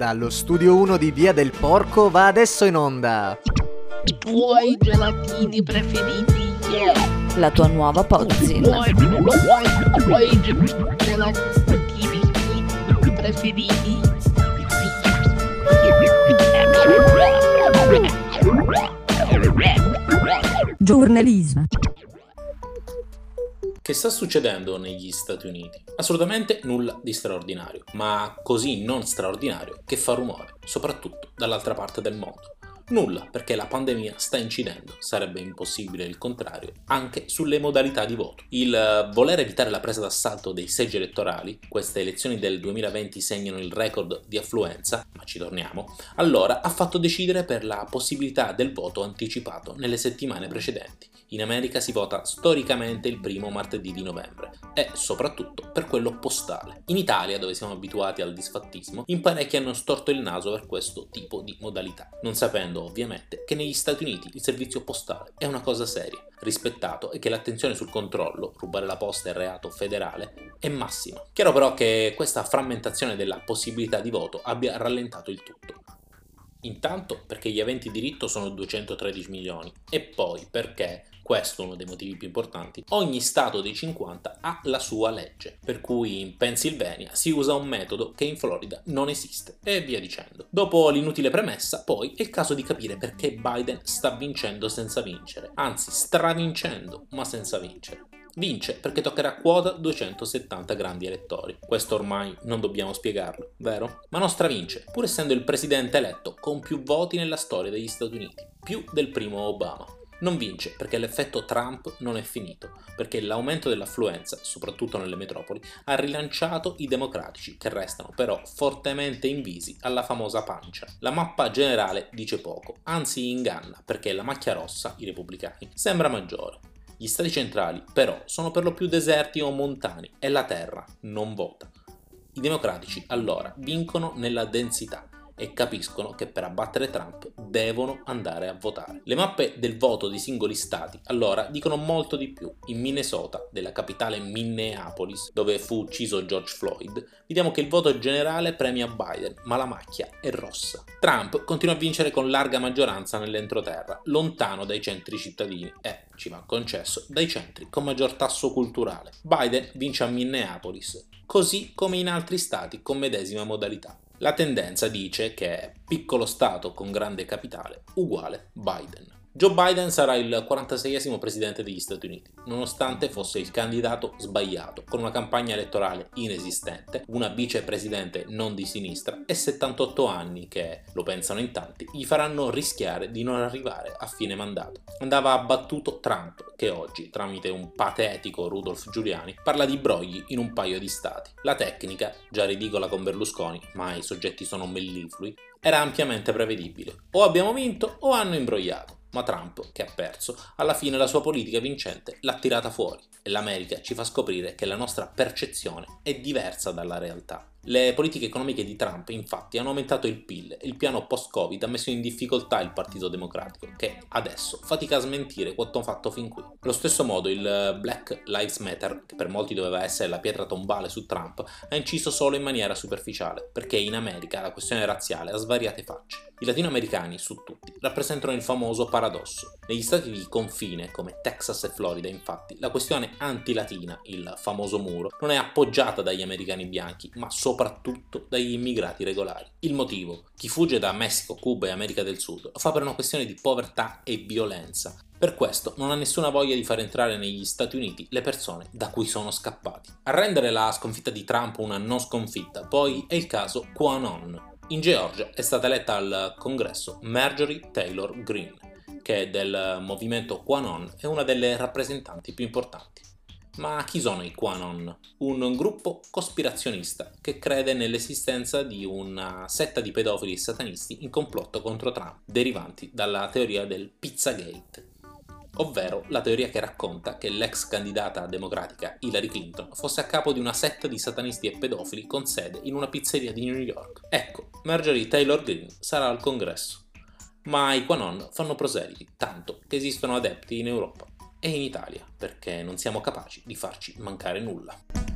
Dallo studio 1 di Via del Porco va adesso in onda. I tuoi gelatini preferiti. Yeah. La tua nuova I tuoi, i tuoi gelatini preferiti. Giornalismo. Che sta succedendo negli Stati Uniti? Assolutamente nulla di straordinario, ma così non straordinario che fa rumore, soprattutto dall'altra parte del mondo. Nulla, perché la pandemia sta incidendo, sarebbe impossibile il contrario, anche sulle modalità di voto. Il eh, voler evitare la presa d'assalto dei seggi elettorali, queste elezioni del 2020 segnano il record di affluenza, ma ci torniamo, allora ha fatto decidere per la possibilità del voto anticipato nelle settimane precedenti. In America si vota storicamente il primo martedì di novembre e soprattutto per quello postale. In Italia, dove siamo abituati al disfattismo, in parecchi hanno storto il naso per questo tipo di modalità, non sapendo ovviamente che negli Stati Uniti il servizio postale è una cosa seria, rispettato e che l'attenzione sul controllo, rubare la posta è reato federale, è massima. Chiaro però che questa frammentazione della possibilità di voto abbia rallentato il tutto. Intanto perché gli aventi diritto sono 213 milioni e poi perché, questo è uno dei motivi più importanti, ogni stato dei 50 ha la sua legge, per cui in Pennsylvania si usa un metodo che in Florida non esiste e via dicendo. Dopo l'inutile premessa, poi è il caso di capire perché Biden sta vincendo senza vincere, anzi stravincendo ma senza vincere. Vince perché toccherà quota 270 grandi elettori. Questo ormai non dobbiamo spiegarlo, vero? Ma non stravince, pur essendo il presidente eletto con più voti nella storia degli Stati Uniti, più del primo Obama. Non vince perché l'effetto Trump non è finito, perché l'aumento dell'affluenza, soprattutto nelle metropoli, ha rilanciato i democratici, che restano però fortemente invisi alla famosa pancia. La mappa generale dice poco, anzi inganna, perché la macchia rossa, i repubblicani, sembra maggiore. Gli stati centrali, però, sono per lo più deserti o montani e la terra non vota. I democratici, allora, vincono nella densità e capiscono che per abbattere Trump devono andare a votare. Le mappe del voto di singoli stati allora dicono molto di più. In Minnesota, della capitale Minneapolis, dove fu ucciso George Floyd, vediamo che il voto generale premia Biden, ma la macchia è rossa. Trump continua a vincere con larga maggioranza nell'entroterra, lontano dai centri cittadini e, ci va concesso, dai centri con maggior tasso culturale. Biden vince a Minneapolis, così come in altri stati con medesima modalità. La tendenza dice che piccolo Stato con grande capitale uguale Biden. Joe Biden sarà il 46esimo presidente degli Stati Uniti, nonostante fosse il candidato sbagliato, con una campagna elettorale inesistente, una vicepresidente non di sinistra e 78 anni che, lo pensano in tanti, gli faranno rischiare di non arrivare a fine mandato. Andava abbattuto Trump, che oggi, tramite un patetico Rudolf Giuliani, parla di brogli in un paio di stati. La tecnica, già ridicola con Berlusconi, ma i soggetti sono melliflui, era ampiamente prevedibile. O abbiamo vinto o hanno imbrogliato. Ma Trump, che ha perso, alla fine la sua politica vincente l'ha tirata fuori e l'America ci fa scoprire che la nostra percezione è diversa dalla realtà. Le politiche economiche di Trump infatti hanno aumentato il PIL e il piano post-Covid ha messo in difficoltà il Partito Democratico, che adesso fatica a smentire quanto fatto fin qui. Allo stesso modo il Black Lives Matter, che per molti doveva essere la pietra tombale su Trump, ha inciso solo in maniera superficiale, perché in America la questione razziale ha svariate facce. I latinoamericani, su tutti, rappresentano il famoso paradosso. Negli stati di confine, come Texas e Florida, infatti, la questione anti-latina, il famoso muro, non è appoggiata dagli americani bianchi, ma soprattutto dagli immigrati regolari. Il motivo? Chi fugge da Messico, Cuba e America del Sud lo fa per una questione di povertà e violenza. Per questo non ha nessuna voglia di far entrare negli Stati Uniti le persone da cui sono scappati. A rendere la sconfitta di Trump una non sconfitta, poi è il caso QAnon, in Georgia è stata eletta al congresso Marjorie Taylor Greene, che del movimento QAnon è una delle rappresentanti più importanti. Ma chi sono i QAnon? Un gruppo cospirazionista che crede nell'esistenza di una setta di pedofili satanisti in complotto contro Trump, derivanti dalla teoria del Pizzagate, ovvero la teoria che racconta che l'ex candidata democratica Hillary Clinton fosse a capo di una setta di satanisti e pedofili con sede in una pizzeria di New York. Ecco, Marjorie Taylor Greene sarà al congresso. Ma i Quanon fanno proseliti, tanto che esistono adepti in Europa e in Italia, perché non siamo capaci di farci mancare nulla.